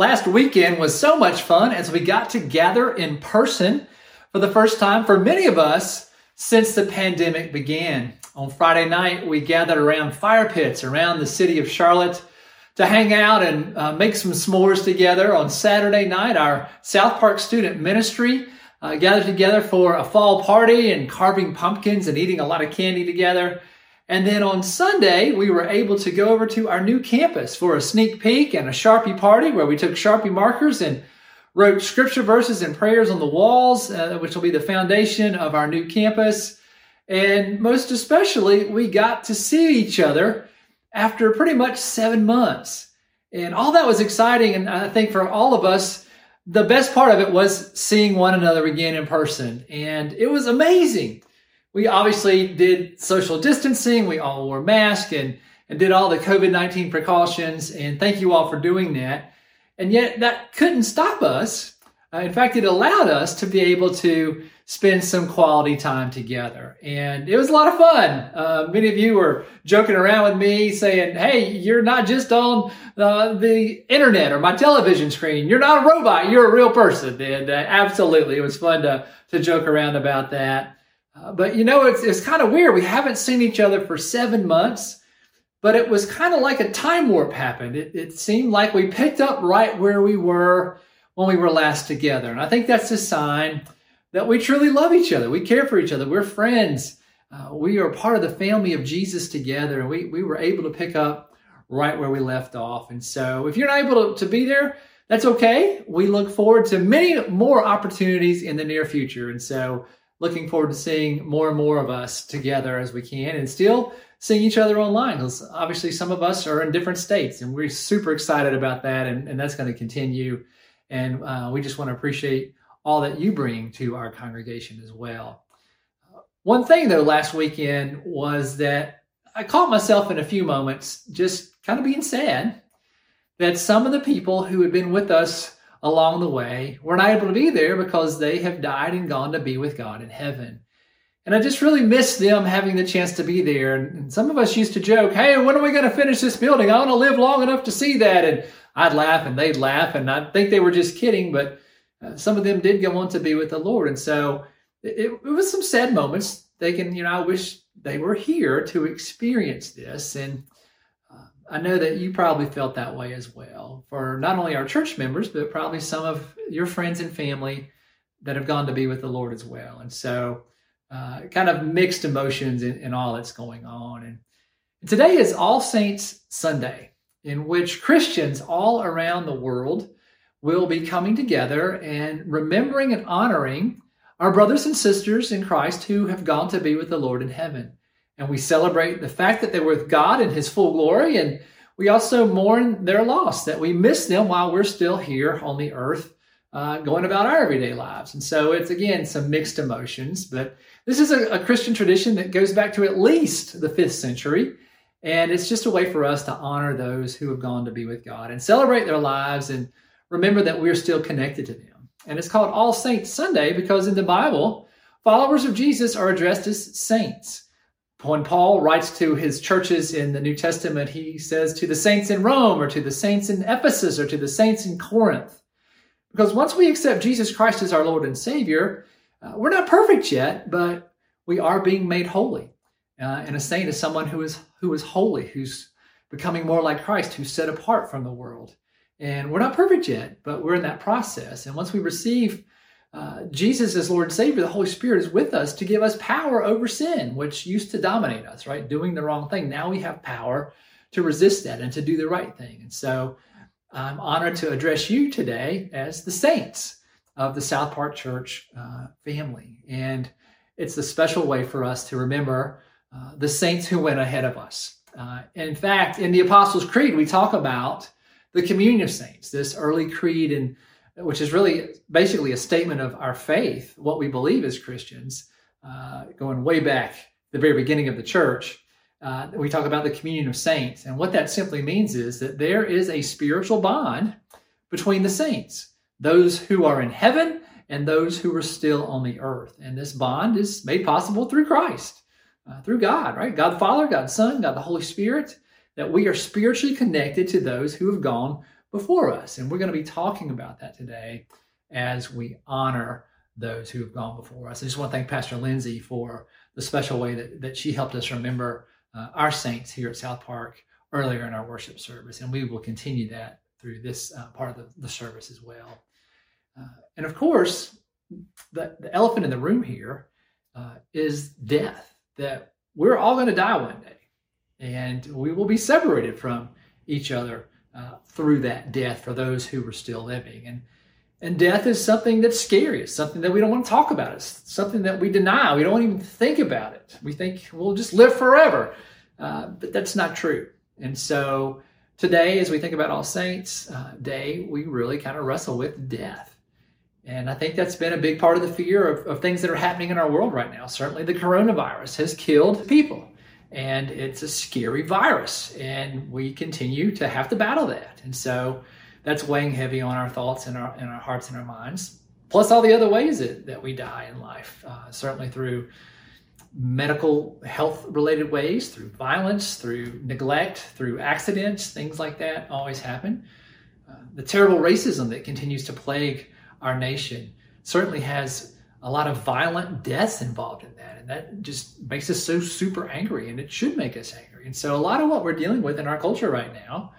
Last weekend was so much fun as we got to gather in person for the first time for many of us since the pandemic began. On Friday night, we gathered around fire pits around the city of Charlotte to hang out and uh, make some s'mores together. On Saturday night, our South Park student ministry uh, gathered together for a fall party and carving pumpkins and eating a lot of candy together. And then on Sunday, we were able to go over to our new campus for a sneak peek and a Sharpie party where we took Sharpie markers and wrote scripture verses and prayers on the walls, uh, which will be the foundation of our new campus. And most especially, we got to see each other after pretty much seven months. And all that was exciting. And I think for all of us, the best part of it was seeing one another again in person. And it was amazing we obviously did social distancing. We all wore masks and, and did all the COVID 19 precautions. And thank you all for doing that. And yet that couldn't stop us. Uh, in fact, it allowed us to be able to spend some quality time together. And it was a lot of fun. Uh, many of you were joking around with me saying, Hey, you're not just on uh, the internet or my television screen. You're not a robot. You're a real person. And uh, absolutely, it was fun to, to joke around about that. Uh, but you know, it's, it's kind of weird. We haven't seen each other for seven months, but it was kind of like a time warp happened. It, it seemed like we picked up right where we were when we were last together. And I think that's a sign that we truly love each other. We care for each other. We're friends. Uh, we are part of the family of Jesus together. And we, we were able to pick up right where we left off. And so if you're not able to, to be there, that's okay. We look forward to many more opportunities in the near future. And so looking forward to seeing more and more of us together as we can and still seeing each other online because obviously some of us are in different states and we're super excited about that and, and that's going to continue. And uh, we just want to appreciate all that you bring to our congregation as well. One thing though last weekend was that i caught myself in a few moments just kind of being sad that some of the people who had been with us along the way were not able to be there because they have died and gone to be with God in heaven. And I just really miss them having the chance to be there. And some of us used to joke, hey, when are we going to finish this building? I want to live long enough to see that. And I'd laugh and they'd laugh. And I think they were just kidding, but uh, some of them did go on to be with the Lord. And so it, it was some sad moments. They can, you know, I wish they were here to experience this. And I know that you probably felt that way as well for not only our church members, but probably some of your friends and family that have gone to be with the Lord as well. And so, uh, kind of mixed emotions in, in all that's going on. And today is All Saints Sunday, in which Christians all around the world will be coming together and remembering and honoring our brothers and sisters in Christ who have gone to be with the Lord in heaven and we celebrate the fact that they're with God in His full glory. And we also mourn their loss, that we miss them while we're still here on the earth, uh, going about our everyday lives. And so it's again some mixed emotions, but this is a, a Christian tradition that goes back to at least the fifth century. And it's just a way for us to honor those who have gone to be with God and celebrate their lives and remember that we're still connected to them. And it's called All Saints Sunday because in the Bible, followers of Jesus are addressed as saints. When Paul writes to his churches in the New Testament, he says to the saints in Rome or to the saints in Ephesus or to the saints in Corinth. Because once we accept Jesus Christ as our Lord and Savior, uh, we're not perfect yet, but we are being made holy. Uh, and a saint is someone who is who is holy, who's becoming more like Christ, who's set apart from the world. And we're not perfect yet, but we're in that process. And once we receive uh, Jesus as Lord and Savior, the Holy Spirit is with us to give us power over sin, which used to dominate us, right? Doing the wrong thing. Now we have power to resist that and to do the right thing. And so I'm honored to address you today as the saints of the South Park Church uh, family. And it's a special way for us to remember uh, the saints who went ahead of us. Uh, in fact, in the Apostles' Creed, we talk about the communion of saints, this early creed and which is really basically a statement of our faith, what we believe as Christians, uh, going way back the very beginning of the church. Uh, we talk about the communion of saints. And what that simply means is that there is a spiritual bond between the saints, those who are in heaven and those who are still on the earth. And this bond is made possible through Christ, uh, through God, right? God the Father, God the Son, God the Holy Spirit, that we are spiritually connected to those who have gone before us. And we're going to be talking about that today as we honor those who have gone before us. I just want to thank Pastor Lindsay for the special way that, that she helped us remember uh, our saints here at South Park earlier in our worship service. And we will continue that through this uh, part of the, the, service as well. Uh, and of course, the, the elephant in the room here uh, is death, that we're all going to die one day. And we will be separated from each other uh, through that death for those who were still living. And and death is something that's scary. It's something that we don't want to talk about. It's something that we deny. We don't even think about it. We think we'll just live forever. Uh, but that's not true. And so today, as we think about All Saints uh, Day, we really kind of wrestle with death. And I think that's been a big part of the fear of, of things that are happening in our world right now. Certainly, the coronavirus has killed people, and it's a scary virus. And we continue to have to battle that. And so, that's weighing heavy on our thoughts and our, and our hearts and our minds. Plus, all the other ways that, that we die in life, uh, certainly through medical health related ways, through violence, through neglect, through accidents, things like that always happen. Uh, the terrible racism that continues to plague our nation certainly has a lot of violent deaths involved in that. And that just makes us so super angry, and it should make us angry. And so, a lot of what we're dealing with in our culture right now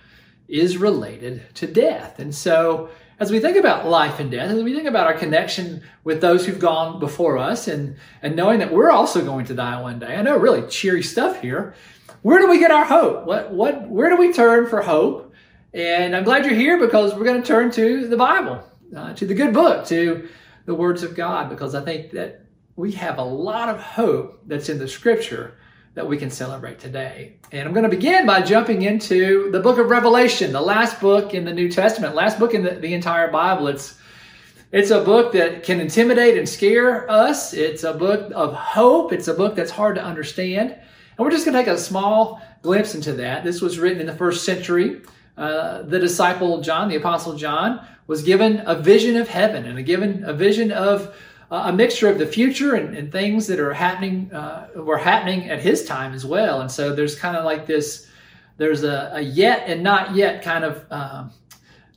is related to death. And so, as we think about life and death, as we think about our connection with those who've gone before us and, and knowing that we're also going to die one day, I know really cheery stuff here. Where do we get our hope? What, what, where do we turn for hope? And I'm glad you're here because we're going to turn to the Bible, uh, to the good book, to the words of God, because I think that we have a lot of hope that's in the scripture that we can celebrate today. And I'm going to begin by jumping into the book of Revelation, the last book in the New Testament, last book in the, the entire Bible. It's it's a book that can intimidate and scare us. It's a book of hope. It's a book that's hard to understand. And we're just going to take a small glimpse into that. This was written in the first century. Uh, the disciple John, the apostle John, was given a vision of heaven and a given a vision of a mixture of the future and, and things that are happening uh, were happening at his time as well. And so there's kind of like this, there's a, a yet and not yet kind of um,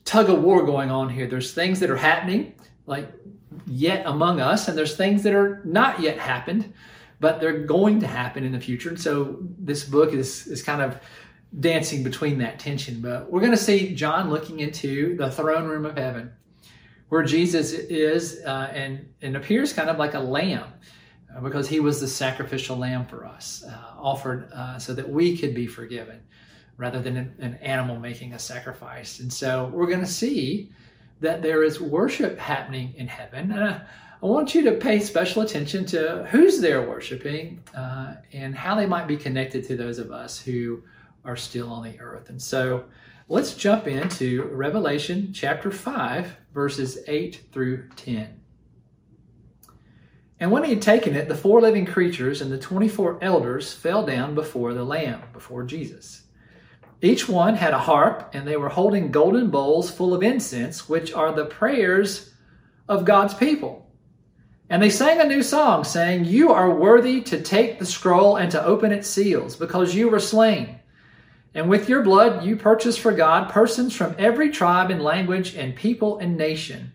tug of war going on here. There's things that are happening, like yet among us, and there's things that are not yet happened, but they're going to happen in the future. And so this book is is kind of dancing between that tension. But we're going to see John looking into the throne room of heaven where Jesus is uh, and, and appears kind of like a lamb uh, because he was the sacrificial lamb for us, uh, offered uh, so that we could be forgiven rather than an, an animal making a sacrifice. And so we're going to see that there is worship happening in heaven. And I, I want you to pay special attention to who's there worshiping uh, and how they might be connected to those of us who are still on the earth. And so let's jump into Revelation chapter 5, verses 8 through 10. And when he had taken it, the four living creatures and the 24 elders fell down before the Lamb, before Jesus. Each one had a harp, and they were holding golden bowls full of incense, which are the prayers of God's people. And they sang a new song, saying, You are worthy to take the scroll and to open its seals, because you were slain and with your blood you purchased for God persons from every tribe and language and people and nation.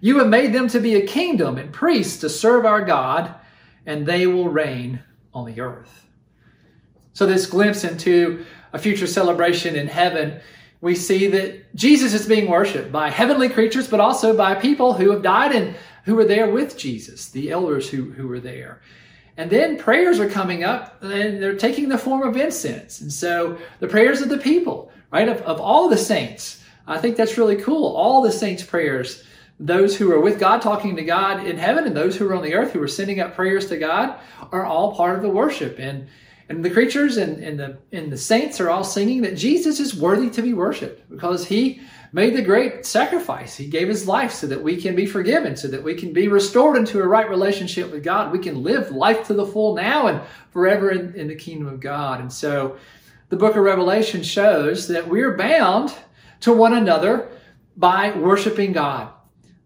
You have made them to be a kingdom and priests to serve our God, and they will reign on the earth. So, this glimpse into a future celebration in heaven, we see that Jesus is being worshiped by heavenly creatures, but also by people who have died and who were there with Jesus, the elders who, who were there. And then prayers are coming up and they're taking the form of incense. And so the prayers of the people, right, of, of all the saints. I think that's really cool. All the saints' prayers, those who are with God, talking to God in heaven, and those who are on the earth who are sending up prayers to God, are all part of the worship. And and the creatures and, and the and the saints are all singing that Jesus is worthy to be worshipped because he made the great sacrifice. He gave his life so that we can be forgiven, so that we can be restored into a right relationship with God. We can live life to the full now and forever in, in the kingdom of God. And so the book of Revelation shows that we're bound to one another by worshiping God.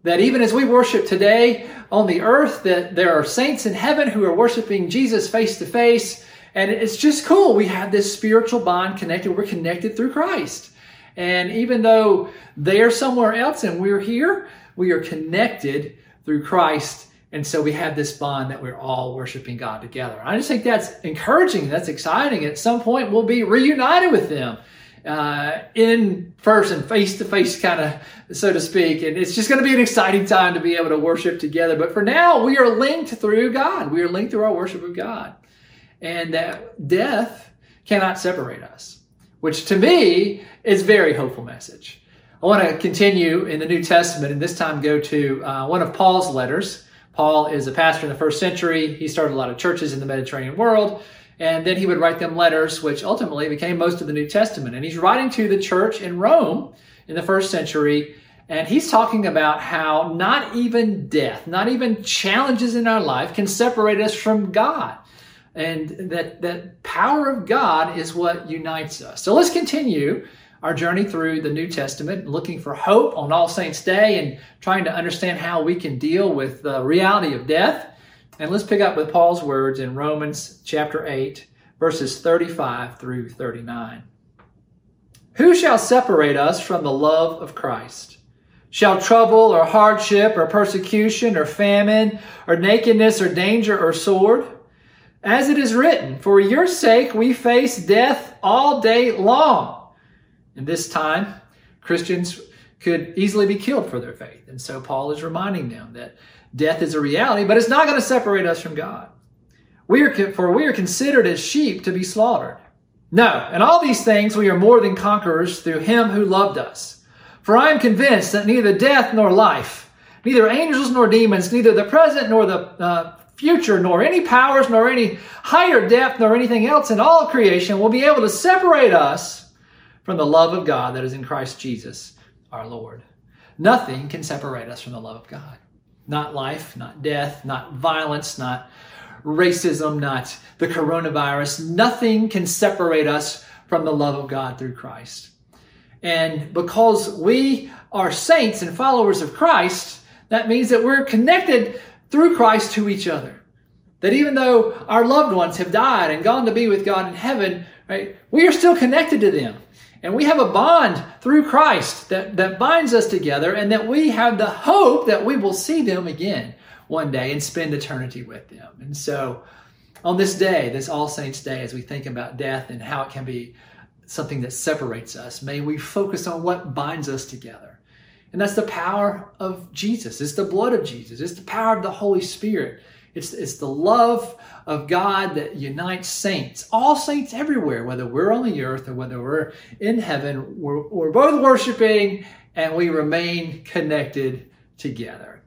That even as we worship today on the earth, that there are saints in heaven who are worshiping Jesus face to face. And it's just cool. We have this spiritual bond connected. We're connected through Christ. And even though they are somewhere else and we're here, we are connected through Christ. And so we have this bond that we're all worshiping God together. I just think that's encouraging. That's exciting. At some point, we'll be reunited with them uh, in person, face to face, kind of, so to speak. And it's just going to be an exciting time to be able to worship together. But for now, we are linked through God. We are linked through our worship of God. And that death cannot separate us, which to me is very hopeful message. I want to continue in the New Testament and this time go to uh, one of Paul's letters. Paul is a pastor in the first century. He started a lot of churches in the Mediterranean world. And then he would write them letters, which ultimately became most of the New Testament. And he's writing to the church in Rome in the first century. And he's talking about how not even death, not even challenges in our life can separate us from God. And that, that power of God is what unites us. So let's continue our journey through the New Testament, looking for hope on All Saints' Day and trying to understand how we can deal with the reality of death and let's pick up with Paul's words in Romans chapter 8, verses 35 through 39. Who shall separate us from the love of Christ? Shall trouble or hardship or persecution or famine or nakedness or danger or sword? As it is written, For your sake we face death all day long. In this time, Christians could easily be killed for their faith. And so Paul is reminding them that Death is a reality, but it's not going to separate us from God. We are, for we are considered as sheep to be slaughtered. No, in all these things we are more than conquerors through him who loved us. For I am convinced that neither death nor life, neither angels nor demons, neither the present nor the uh, future, nor any powers, nor any higher depth, nor anything else in all creation will be able to separate us from the love of God that is in Christ Jesus our Lord. Nothing can separate us from the love of God. Not life, not death, not violence, not racism, not the coronavirus. Nothing can separate us from the love of God through Christ. And because we are saints and followers of Christ, that means that we're connected through Christ to each other. That even though our loved ones have died and gone to be with God in heaven, right, we are still connected to them. And we have a bond through Christ that, that binds us together, and that we have the hope that we will see them again one day and spend eternity with them. And so, on this day, this All Saints' Day, as we think about death and how it can be something that separates us, may we focus on what binds us together. And that's the power of Jesus. It's the blood of Jesus. It's the power of the Holy Spirit it's, it's the love of God that unites saints, all saints everywhere, whether we're on the earth or whether we're in heaven. We're, we're both worshiping and we remain connected together.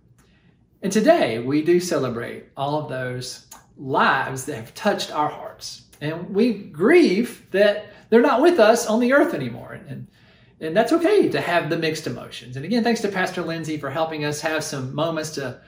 And today we do celebrate all of those lives that have touched our hearts. And we grieve that they're not with us on the earth anymore. And, and that's okay to have the mixed emotions. And again, thanks to Pastor Lindsay for helping us have some moments to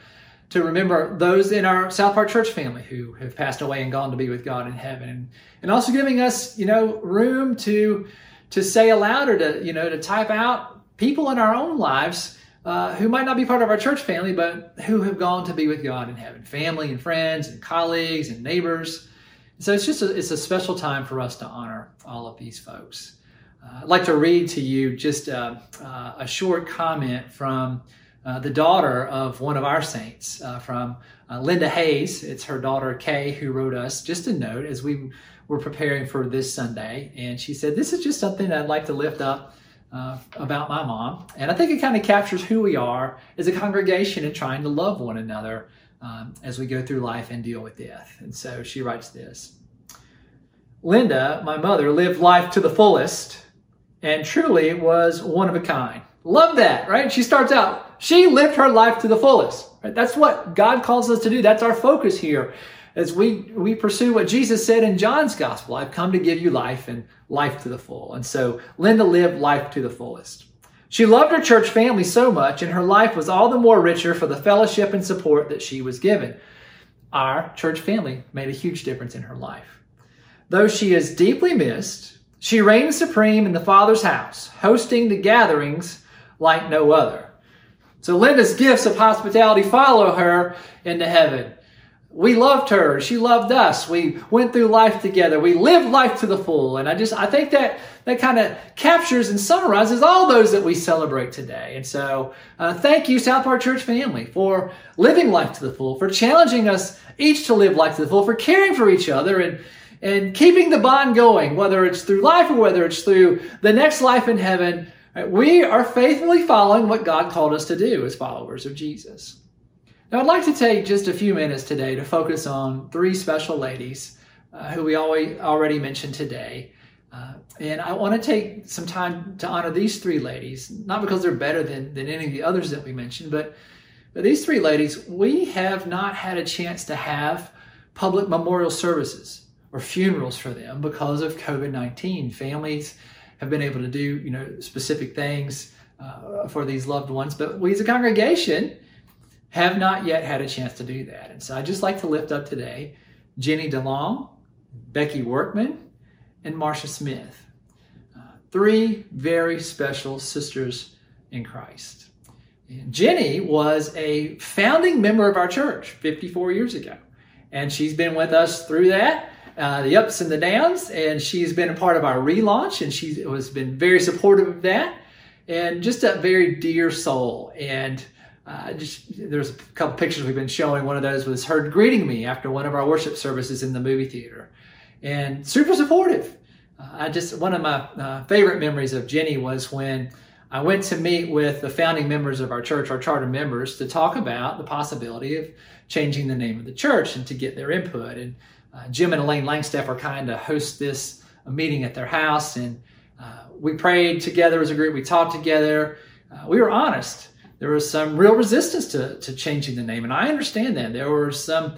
to remember those in our South Park Church family who have passed away and gone to be with God in heaven, and, and also giving us, you know, room to to say aloud or to, you know, to type out people in our own lives uh, who might not be part of our church family, but who have gone to be with God in heaven, family and friends and colleagues and neighbors. So it's just a, it's a special time for us to honor all of these folks. Uh, I'd like to read to you just a, uh, a short comment from uh, the daughter of one of our saints, uh, from uh, Linda Hayes. It's her daughter Kay who wrote us just a note as we were preparing for this Sunday. And she said, This is just something I'd like to lift up uh, about my mom. And I think it kind of captures who we are as a congregation and trying to love one another um, as we go through life and deal with death. And so she writes this Linda, my mother, lived life to the fullest and truly was one of a kind. Love that, right? She starts out, she lived her life to the fullest. Right? That's what God calls us to do. That's our focus here as we, we pursue what Jesus said in John's gospel. I've come to give you life and life to the full. And so Linda lived life to the fullest. She loved her church family so much, and her life was all the more richer for the fellowship and support that she was given. Our church family made a huge difference in her life. Though she is deeply missed, she reigns supreme in the Father's house, hosting the gatherings like no other. So Linda's gifts of hospitality follow her into heaven. we loved her. She loved us. We went through life together. We lived life to the full. And I just, I think that that kind of captures and summarizes all those that we celebrate today. And so, uh, thank you, South Park Church family, for living life to the full, for challenging us each to live life to the full, for caring for each other and and keeping the bond going, whether it's through life or whether it's through the next life in heaven. We are faithfully following what God called us to do as followers of Jesus. Now, I'd like to take just a few minutes today to focus on three special ladies uh, who we always, already mentioned today. Uh, and I want to take some time to honor these three ladies, not because they're better than, than any of the others that we mentioned, but, but these three ladies, we have not had a chance to have public memorial services or funerals for them because of COVID 19. Families have been able to do you know specific things uh, for these loved ones, but we as a congregation, have not yet had a chance to do that. And so I'd just like to lift up today Jenny DeLong, Becky Workman, and Marcia Smith. Uh, three very special sisters in Christ. And Jenny was a founding member of our church 54 years ago. And she's been with us through that, uh, the ups and the downs. And she's been a part of our relaunch, and she has been very supportive of that. And just a very dear soul. And uh, just there's a couple pictures we've been showing. One of those was her greeting me after one of our worship services in the movie theater, and super supportive. Uh, I just one of my uh, favorite memories of Jenny was when I went to meet with the founding members of our church, our charter members, to talk about the possibility of changing the name of the church and to get their input. And uh, Jim and Elaine Langstaff are kind to host this meeting at their house, and uh, we prayed together as a group. We talked together. Uh, we were honest there was some real resistance to, to changing the name. And I understand that. There was some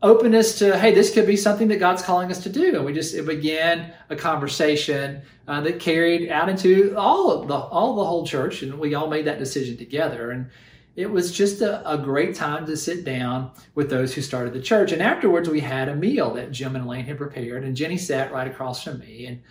openness to, hey, this could be something that God's calling us to do. And we just, it began a conversation uh, that carried out into all of the, all the whole church. And we all made that decision together. And it was just a, a, great time to sit down with those who started the church. And afterwards, we had a meal that Jim and Elaine had prepared. And Jenny sat right across from me. And,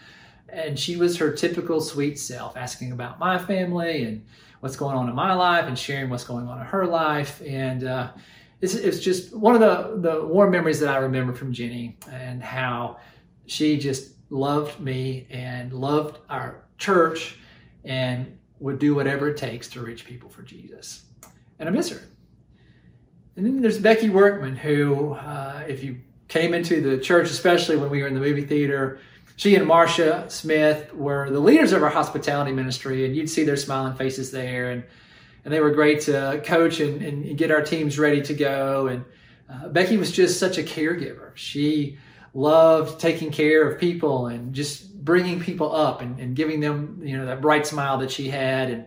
and she was her typical sweet self, asking about my family and what's going on in my life and sharing what's going on in her life. And uh, it's, it's just one of the, the warm memories that I remember from Jenny and how she just loved me and loved our church and would do whatever it takes to reach people for Jesus. And I miss her. And then there's Becky Workman, who, uh, if you came into the church, especially when we were in the movie theater, she and Marcia Smith were the leaders of our hospitality ministry, and you'd see their smiling faces there, and and they were great to coach and, and get our teams ready to go. And uh, Becky was just such a caregiver. She loved taking care of people and just bringing people up and, and giving them you know that bright smile that she had and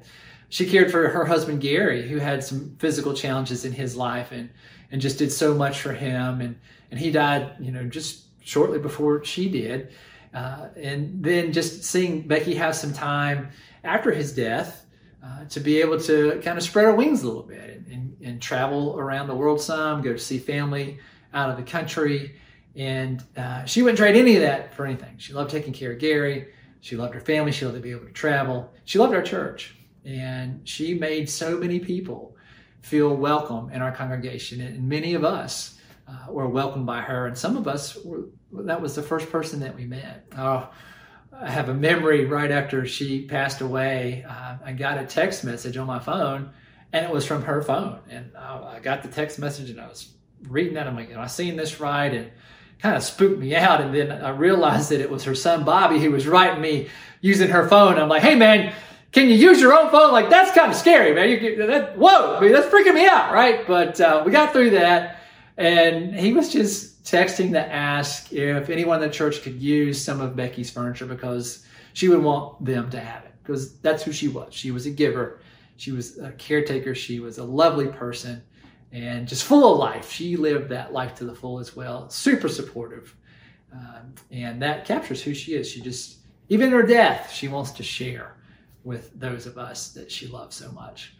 she cared for her husband Gary, who had some physical challenges in his life, and and just did so much for him. And and he died, you know, just shortly before she did. Uh, and then just seeing Becky have some time after his death uh, to be able to kind of spread our wings a little bit and, and, and, travel around the world some, go to see family out of the country. And uh, she wouldn't trade any of that for anything. She loved taking care of Gary. She loved her family. She loved to be able to travel. She loved our church. And she made so many people feel welcome in our congregation. And many of us uh, were welcomed by her. And some of us were that was the first person that we met. Oh, I have a memory right after she passed away. Uh, I got a text message on my phone, and it was from her phone. And I, I got the text message, and I was reading that. I'm like, I seen this right, and kind of spooked me out. And then I realized that it was her son Bobby who was writing me using her phone. I'm like, hey man, can you use your own phone? Like that's kind of scary, man. You, that, whoa, I mean, that's freaking me out, right? But uh, we got through that, and he was just texting to ask if anyone in the church could use some of Becky's furniture because she would want them to have it because that's who she was. She was a giver, she was a caretaker, she was a lovely person, and just full of life. She lived that life to the full as well. Super supportive, um, and that captures who she is. She just, even her death, she wants to share with those of us that she loves so much.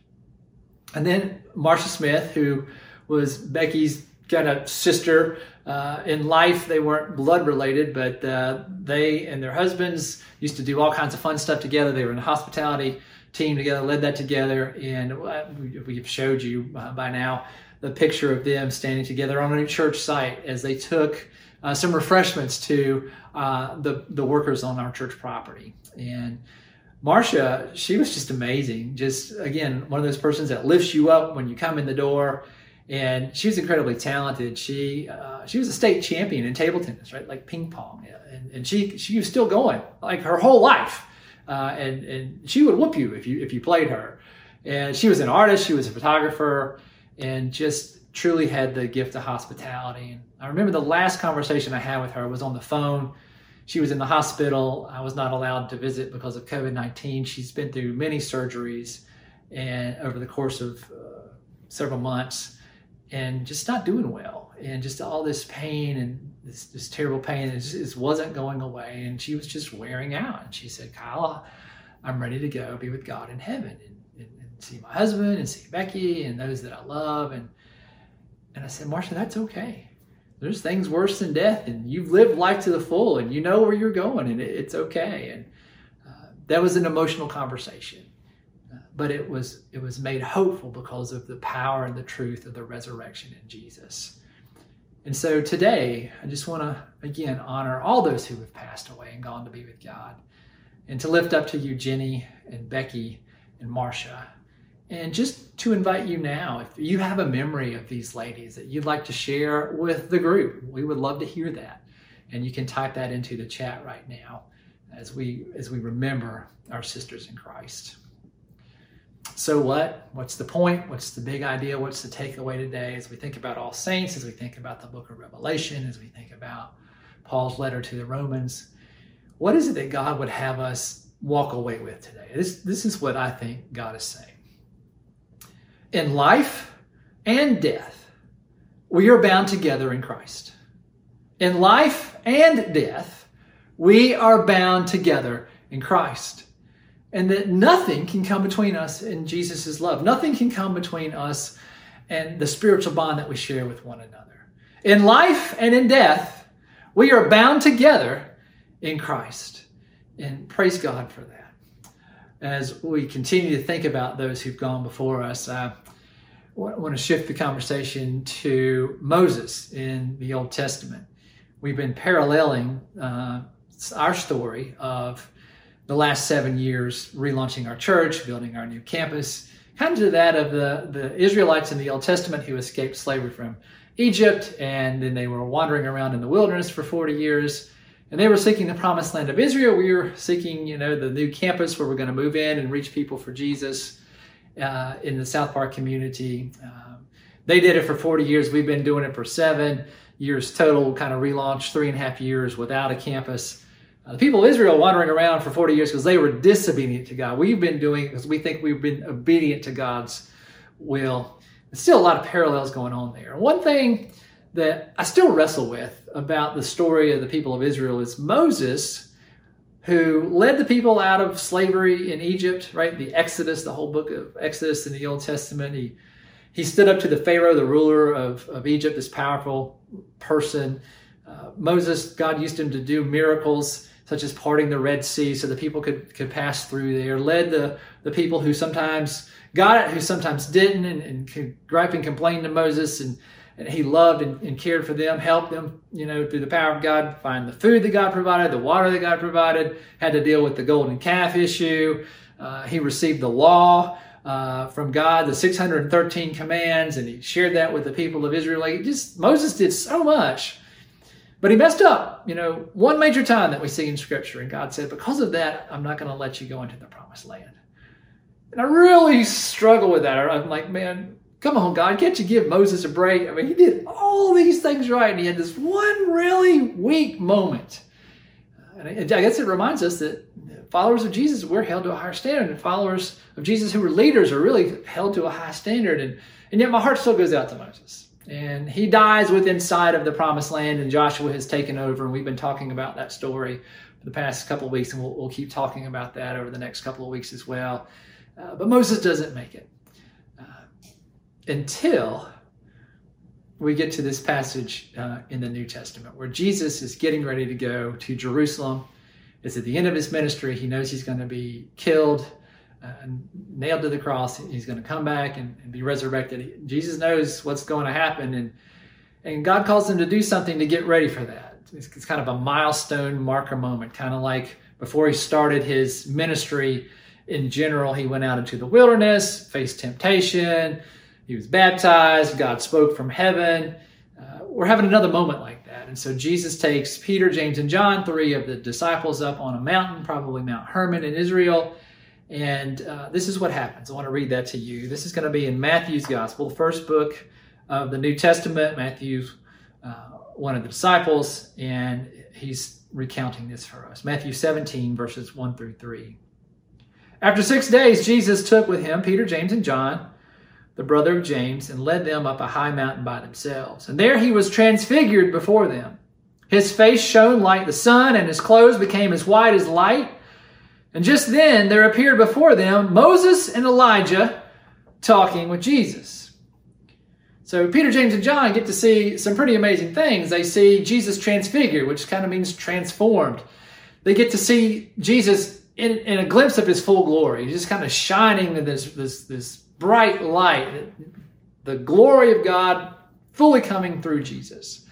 And then Marcia Smith, who was Becky's kind of sister uh, in life. They weren't blood related, but uh, they and their husbands used to do all kinds of fun stuff together. They were in a hospitality team together, led that together, and uh, we, have showed you uh, by now the picture of them standing together on a church site as they took uh, some refreshments to uh, the the workers on our church property. And Marcia, she was just amazing. Just again, one of those persons that lifts you up when you come in the door. And she was incredibly talented. She uh, she was a state champion in table tennis, right? Like ping pong, and, and she she was still going like her whole life. Uh, and and she would whoop you if you if you played her. And she was an artist, she was a photographer, and just truly had the gift of hospitality. And I remember the last conversation I had with her was on the phone. She was in the hospital. I was not allowed to visit because of COVID 19. She's been through many surgeries and over the course of uh, several months and just not doing well. And just all this pain and this, this terrible pain it just, it wasn't going away. And she was just wearing out. And she said, Kyle, I'm ready to go be with God in heaven and, and, and see my husband and see Becky and those that I love. And, and I said, Marcia, that's okay there's things worse than death and you've lived life to the full and you know where you're going and it's okay and uh, that was an emotional conversation. Uh, but it was it was made hopeful because of the power and the truth of the resurrection in jesus. And so today i just want to again honor all those who have passed away and gone to be with god. And to lift up to you jenny and becky and marcia and just to invite you now, if you have a memory of these ladies that you'd like to share with the group, we would love to hear that. And you can type that into the chat right now as we as we remember our sisters in Christ. So what? What's the point? What's the big idea? What's the takeaway today as we think about all saints, as we think about the book of Revelation, as we think about Paul's letter to the Romans? What is it that God would have us walk away with today? This this is what I think God is saying in life and death, we are bound together in Christ. In life and death, we are bound together in Christ. And that nothing can come between us and Jesus' love. Nothing can come between us and the spiritual bond that we share with one another. In life and in death, we are bound together in Christ. And praise God for that as we continue to think about those who've gone before us, uh, I want to shift the conversation to Moses in the Old Testament. We've been paralleling uh, our story of the last seven years relaunching our church, building our new campus, kind of to that of the, the Israelites in the Old Testament who escaped slavery from Egypt, and then they were wandering around in the wilderness for 40 years and they were seeking the promised land of Israel. We were seeking, you know, the new campus where we're going to move in and reach people for Jesus uh, in the South Park community. Um, they did it for 40 years. We've been doing it for seven years total, kind of relaunched three and a half years without a campus. Uh, the people of Israel wandering around for 40 years because they were disobedient to God. We've been doing because we think we've been obedient to God's will. There's still a lot of parallels going on there. One thing that I still wrestle with about the story of the people of Israel is Moses, who led the people out of slavery in Egypt, right? The Exodus, the whole book of Exodus in the Old Testament. He, he stood up to the Pharaoh, the ruler of, of Egypt, this powerful person. Uh, Moses, God used him to do miracles such as parting the Red Sea so the people could, could pass through there, led the, the people who sometimes got it, who sometimes didn't, and, and could gripe and complain to Moses. And and he loved and, and, cared for them, helped them, you know, through the power of God, find the food that God provided, the water that God provided, had to deal with the golden calf issue. Uh, he received the law uh, from God, the 613 commands, and he shared that with the people of Israel. Just Moses did so much, but he messed up, you know, one major time that we see in Scripture. And God said, because of that, I'm not going to let you go into the promised land. And I really struggle with that. I'm like, man, Come on, God, can't you give Moses a break? I mean, he did all these things right, and he had this one really weak moment. And I guess it reminds us that followers of Jesus, we're held to a higher standard, and followers of Jesus who were leaders are really held to a high standard. And, and yet my heart still goes out to Moses. And he dies within sight of the promised land, and Joshua has taken over, and we've been talking about that story for the past couple of weeks, and we'll, we'll keep talking about that over the next couple of weeks as well. Uh, but Moses doesn't make it until we get to this passage uh, in the New Testament where Jesus is getting ready to go to Jerusalem. It's at the end of his ministry. He knows he's going to be killed uh, nailed to the cross. He's going to come back and, and be resurrected. Jesus knows what's going to happen, and and God calls him to do something to get ready for that. It's, it's kind of a milestone marker moment, kind of like before he started his ministry. In general, he went out into the wilderness, faced temptation. He was baptized. God spoke from heaven. Uh, we're having another moment like that. And so Jesus takes Peter, James, and John, three of the disciples, up on a mountain, probably Mount Hermon in Israel and uh, this is what happens. I want to read that to you. This is going to be in Matthew's Gospel, the first book of the New Testament. Matthew's uh, one of the disciples, and he's recounting this for us. Matthew 17, verses 1 through 3. After six days, Jesus took with him Peter, James, and John, the brother of James, and led them up a high mountain by themselves. And there he was transfigured before them. His face shone like the sun, and his clothes became as white as light. And just then there appeared before them Moses and Elijah talking with Jesus. So Peter, James, and John get to see some pretty amazing things. They see Jesus transfigured, which kind of means transformed. They get to see Jesus in, in a glimpse of his full glory, just kind of shining in this, this, this bright light, the glory of God fully coming through Jesus.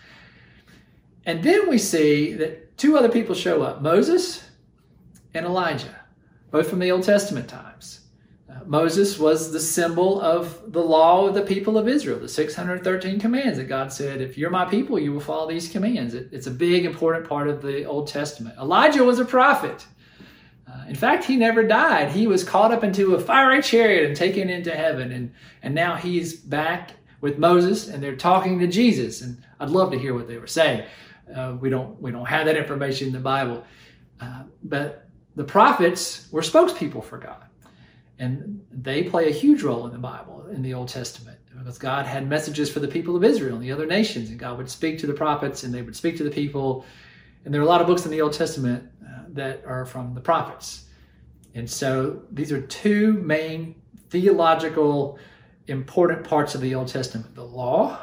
And then we see that two other people show up Moses and Elijah, both from the Old Testament times. Uh, Moses was the symbol of the law of the people of Israel, the 613 commands that God said, if you're my people, you will follow these commands. It, it's a big, important part of the Old Testament. Elijah was a prophet. In fact, he never died. He was caught up into a fiery chariot and taken into heaven. And, and now he's back with Moses and they're talking to Jesus. And I'd love to hear what they were saying. Uh, we don't we don't have that information in the Bible, uh, but the prophets were spokespeople for God. And they play a huge role in the Bible, in the Old Testament, because God had messages for the people of Israel and the other nations, and God would speak to the prophets and they would speak to the people. And there are a lot of books in the Old Testament that are from the prophets. And so these are two main theological important parts of the Old Testament the law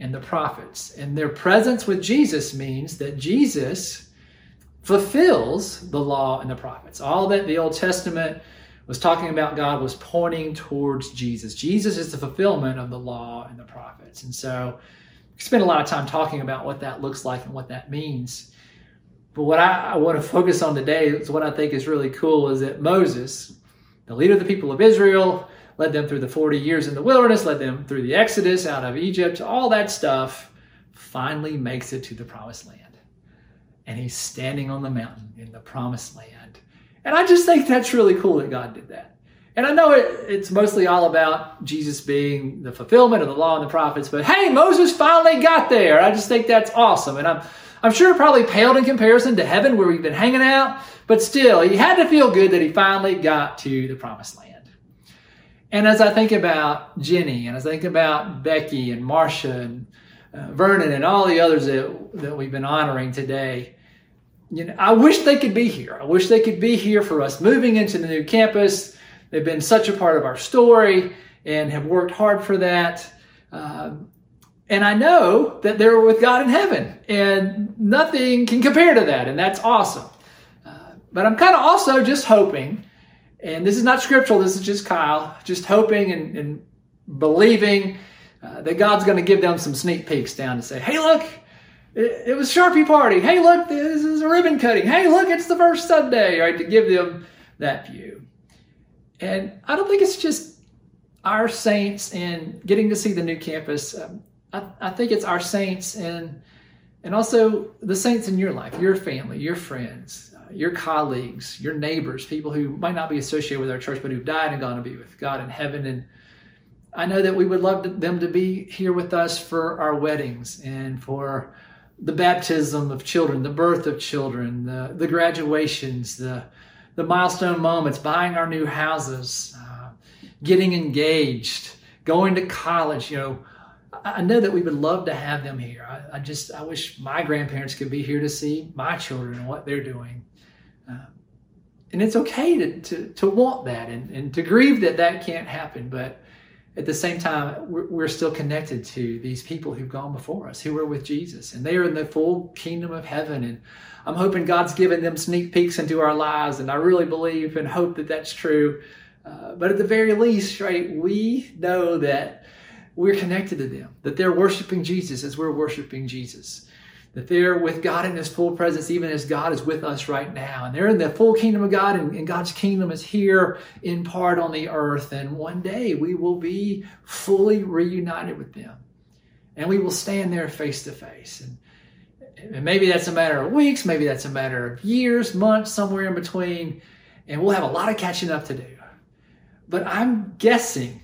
and the prophets. And their presence with Jesus means that Jesus fulfills the law and the prophets. All that the Old Testament was talking about God was pointing towards Jesus. Jesus is the fulfillment of the law and the prophets. And so we spend a lot of time talking about what that looks like and what that means. But what I, I want to focus on today is what I think is really cool is that Moses, the leader of the people of Israel, led them through the 40 years in the wilderness, led them through the Exodus out of Egypt, all that stuff, finally makes it to the promised land and he's standing on the mountain in the promised land. And I just think that's really cool that God did that. And I know it, it's mostly all about Jesus being the fulfillment of the law and the prophets, but hey, Moses finally got there. I just think that's awesome. And I'm, I'm sure it probably paled in comparison to heaven where we've been hanging out, but still, he had to feel good that he finally got to the promised land. And as I think about Jenny, and as I think about Becky and Marcia and uh, Vernon and all the others that, that we've been honoring today. You know, I wish they could be here. I wish they could be here for us moving into the new campus. They've been such a part of our story and have worked hard for that. Uh, and I know that they're with God in heaven, and nothing can compare to that, and that's awesome. Uh, but I'm kind of also just hoping, and this is not scriptural, this is just Kyle, just hoping and, and believing uh, that God's going to give them some sneak peeks down to say, hey, look, it, it, was Sharpie party. Hey, look, this is a ribbon cutting. Hey, look, it's the first Sunday, right? To give them that view. And I don't think it's just our saints and getting to see the new campus. Um, I, I think it's our saints and and also the saints in your life, your family, your friends, uh, your colleagues, your neighbors, people who might not be associated with our church, but who've died and gone to be with God in heaven. And I know that we would love them to be here with us for our weddings and for the baptism of children, the birth of children, the, the graduations, the, the milestone moments, buying our new houses, uh, getting engaged, going to college. You know, I know that we would love to have them here. I, I just, I wish my grandparents could be here to see my children and what they're doing. Uh, and it's okay to, to, to want that and, and to grieve that that can't happen. But at the same time, we're, we're still connected to these people who've gone before us, who are with Jesus, and they are in the full kingdom of heaven. And I'm hoping God's given them sneak peeks into our lives, and I really believe and hope that that's true. Uh, but at the very least, right, we know that we're connected to them, that they're worshiping Jesus as we're worshiping Jesus that they're with God in His full presence, even as God is with us right now. And they're in the full kingdom of God, and, and, God's kingdom is here in part on the earth. And one day we will be fully reunited with them. And we will stand there face to face. And, and maybe that's a matter of weeks, maybe that's a matter of years, months, somewhere in between. And we'll have a lot of catching up to do. But I'm guessing.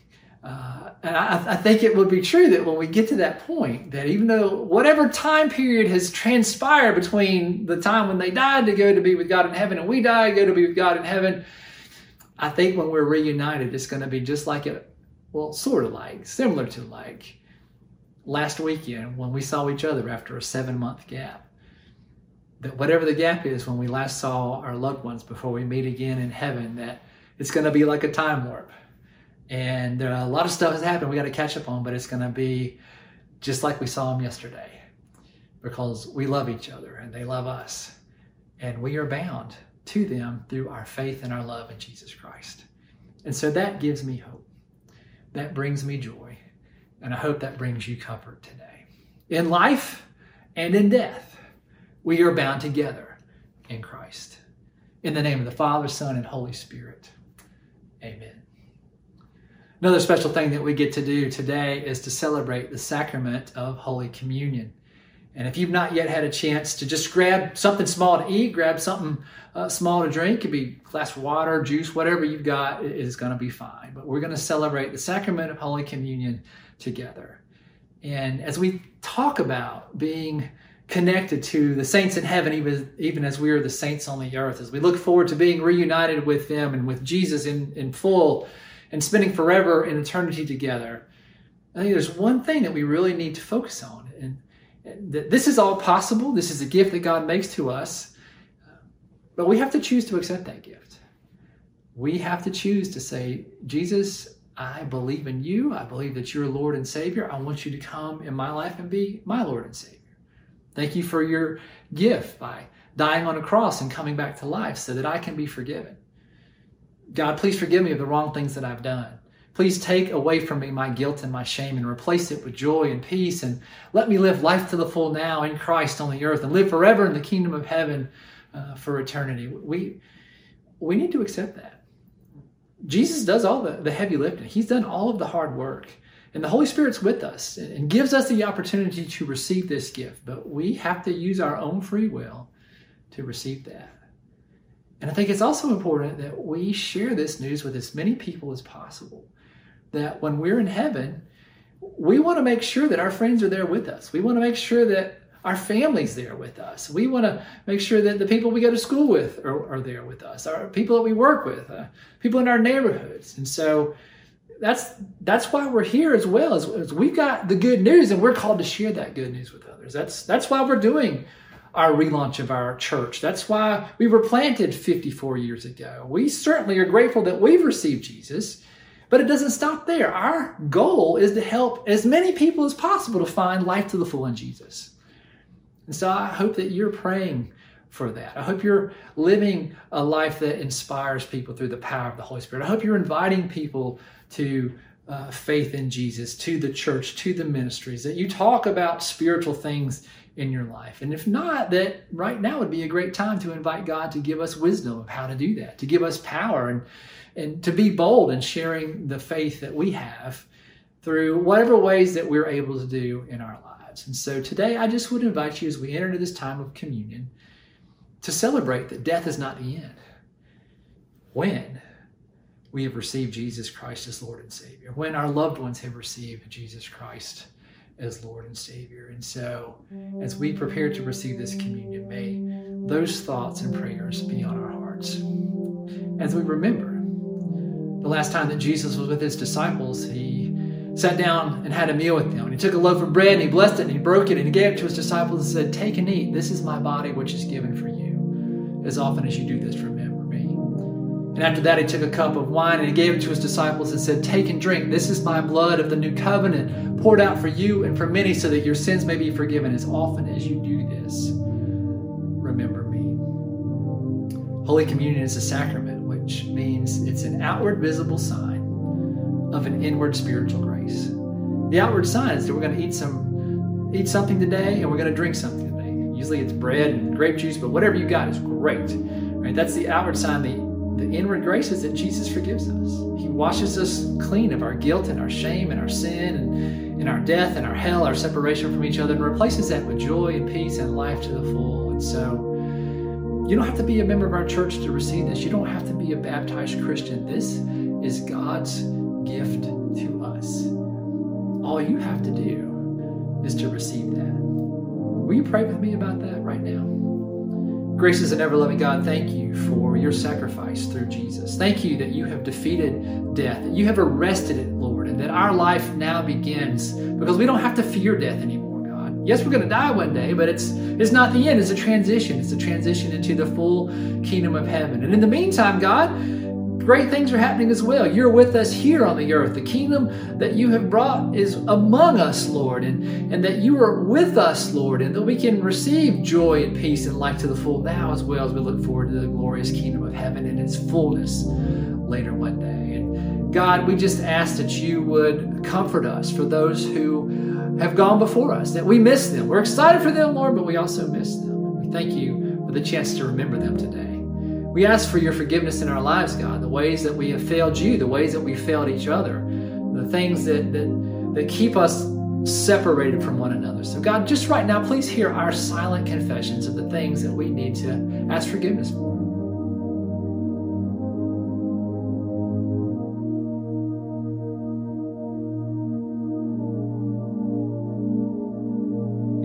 And I, I, think it would be true that when we get to that point, that even though whatever time period has transpired between the time when they died to go to be with God in heaven and we die, go to be with God in heaven, I think when we're reunited, it's going to be just like it, well, sort of like, similar to like last weekend when we saw each other after a seven month gap. That whatever the gap is when we last saw our loved ones before we meet again in heaven, that it's going to be like a time warp and there are a lot of stuff has happened we got to catch up on but it's going to be just like we saw them yesterday. Because we love each other and they love us. And we are bound to them through our faith and our love in jesus christ. And so that gives me hope. That brings me joy. And i hope that brings you comfort today. In life and in death we are bound together in christ. In the name of the father son and holy spirit. Amen Another special thing that we get to do today is to celebrate the sacrament of Holy Communion. And if you've not yet had a chance to just grab something small to eat, grab something uh, small to drink, it could be glass of water, juice, whatever you've got is going to be fine. But we're going to celebrate the sacrament of Holy Communion together. And as we talk about being connected to the saints in heaven, even, even as we are the saints on the earth, as we look forward to being reunited with them and with Jesus in, in full and spending forever in eternity together, I think there's one thing that we really need to focus on. And that this is all possible. This is a gift that God makes to us. But we have to choose to accept that gift. We have to choose to say, Jesus, I believe in you. I believe that you're Lord and Savior. I want you to come in my life and be my Lord and Savior. Thank you for your gift by dying on a cross and coming back to life so that I can be forgiven. God, please forgive me of the wrong things that I've done. Please take away from me my guilt and my shame and replace it with joy and peace. And let me live life to the full now in Christ on the earth and live forever in the kingdom of heaven uh, for eternity. We, we need to accept that. Jesus does all the, the heavy lifting, He's done all of the hard work. And the Holy Spirit's with us and gives us the opportunity to receive this gift. But we have to use our own free will to receive that. And I think it's also important that we share this news with as many people as possible. That when we're in heaven, we want to make sure that our friends are there with us. We want to make sure that our family's there with us. We want to make sure that the people we go to school with are, are there with us, our people that we work with, uh, people in our neighborhoods. And so that's that's why we're here as well. As, as we've got the good news, and we're called to share that good news with others. That's that's why we're doing our relaunch of our church. That's why we were planted 54 years ago. We certainly are grateful that we've received Jesus, but it doesn't stop there. Our goal is to help as many people as possible to find life to the full in Jesus. And so I hope that you're praying for that. I hope you're living a life that inspires people through the power of the Holy Spirit. I hope you're inviting people to uh, faith in Jesus, to the church, to the ministries, that you talk about spiritual things in your life. And if not, that right now would be a great time to invite God to give us wisdom of how to do that, to give us power and and to be bold in sharing the faith that we have through whatever ways that we're able to do in our lives. And so today I just would invite you as we enter into this time of communion to celebrate that death is not the end. When we have received Jesus Christ as Lord and Savior, when our loved ones have received Jesus Christ as Lord and Savior. And so, as we prepare to receive this communion, may those thoughts and prayers be on our hearts. As we remember the last time that Jesus was with his disciples, he sat down and had a meal with them. And he took a loaf of bread and he blessed it and he broke it and he gave it to his disciples and said, Take and eat. This is my body, which is given for you. As often as you do this, remember me. And after that, he took a cup of wine and he gave it to his disciples and said, Take and drink. This is my blood of the new covenant, poured out for you and for many, so that your sins may be forgiven. As often as you do this, remember me. Holy Communion is a sacrament, which means it's an outward visible sign of an inward spiritual grace. The outward sign is that we're going to eat some, eat something today, and we're going to drink something today. Usually, it's bread and grape juice, but whatever you got is great. Right? That's the outward sign. The the inward grace is that Jesus forgives us. He washes us clean of our guilt and our shame and our sin and, and our death and our hell, our separation from each other, and replaces that with joy and peace and life to the full. And so, you don't have to be a member of our church to receive this. You don't have to be a baptized Christian. This is God's gift to us. All you have to do is to receive that. Will you pray with me about that right now? Gracious and ever loving God, thank you for your sacrifice through Jesus. Thank you that you have defeated death, that you have arrested it, Lord, and that our life now begins because we don't have to fear death anymore, God. Yes, we're going to die one day, but it's it's not the end, it's a transition. It's a transition into the full kingdom of heaven. And in the meantime, God, great things are happening as well. You're with us here on the earth. The kingdom that you have brought is among us, Lord, and, and that you are with us, Lord, and that we can receive joy and peace and life to the full now as well as we look forward to the glorious kingdom of heaven and its fullness later one day. And God, we just ask that you would comfort us for those who have gone before us, that we miss them. We're excited for them, Lord, but we also miss them. We thank you for the chance to remember them today. We ask for your forgiveness in our lives, God, the ways that we have failed you, the ways that we failed each other, the things that, that, that keep us separated from one another. So, God, just right now, please hear our silent confessions of the things that we need to ask forgiveness for.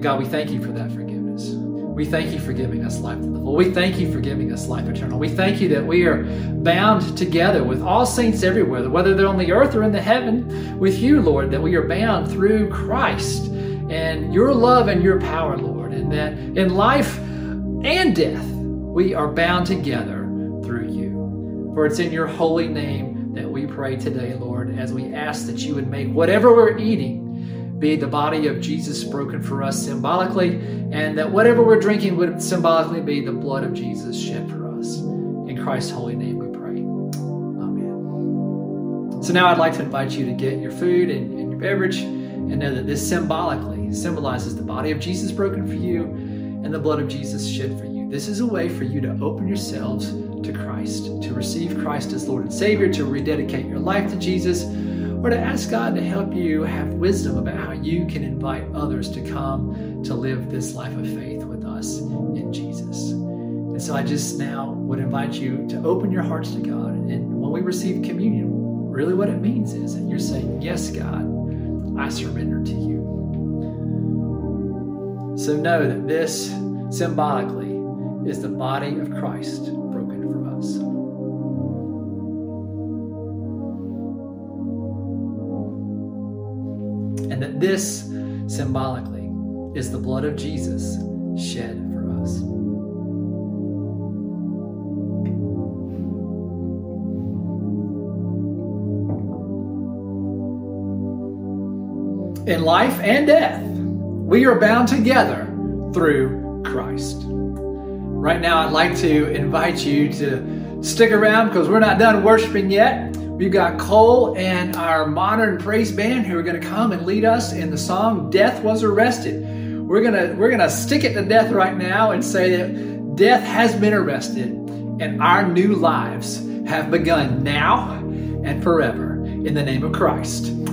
God, we thank you for that forgiveness. We thank you for giving us life. We thank you for giving us life eternal. We thank you that we are bound together with all saints everywhere, whether they're on the earth or in the heaven, with you, Lord, that we are bound through Christ and your love and your power, Lord, and that in life and death, we are bound together through you. For it's in your holy name that we pray today, Lord, as we ask that you would make whatever we're eating be the body of Jesus broken for us symbolically, and that whatever we're drinking would symbolically be the blood of Jesus shed for us. In Christ's holy name we pray. Amen. So now I'd like to invite you to get your food and, and your beverage and know that this symbolically symbolizes the body of Jesus broken for you and the blood of Jesus shed for you. This is a way for you to open yourselves to Christ, to receive Christ as Lord and Savior, to rededicate your life to Jesus or to ask God to help you have wisdom about how you can invite others to come to live this life of faith with us in Jesus. And so I just now would invite you to open your hearts to God. And when we receive communion, really what it means is that you're saying, Yes, God, I surrender to you. So know that this symbolically is the body of Christ this symbolically is the blood of Jesus shed for us. In life and death, we are bound together through Christ. Right now, I'd like to invite you to stick around because we're not done worshiping yet. We've got Cole and our modern praise band who are going to come and lead us in the song Death Was Arrested. We're going to we're going to stick it to death right now and say that death has been arrested and our new lives have begun now and forever in the name of Christ.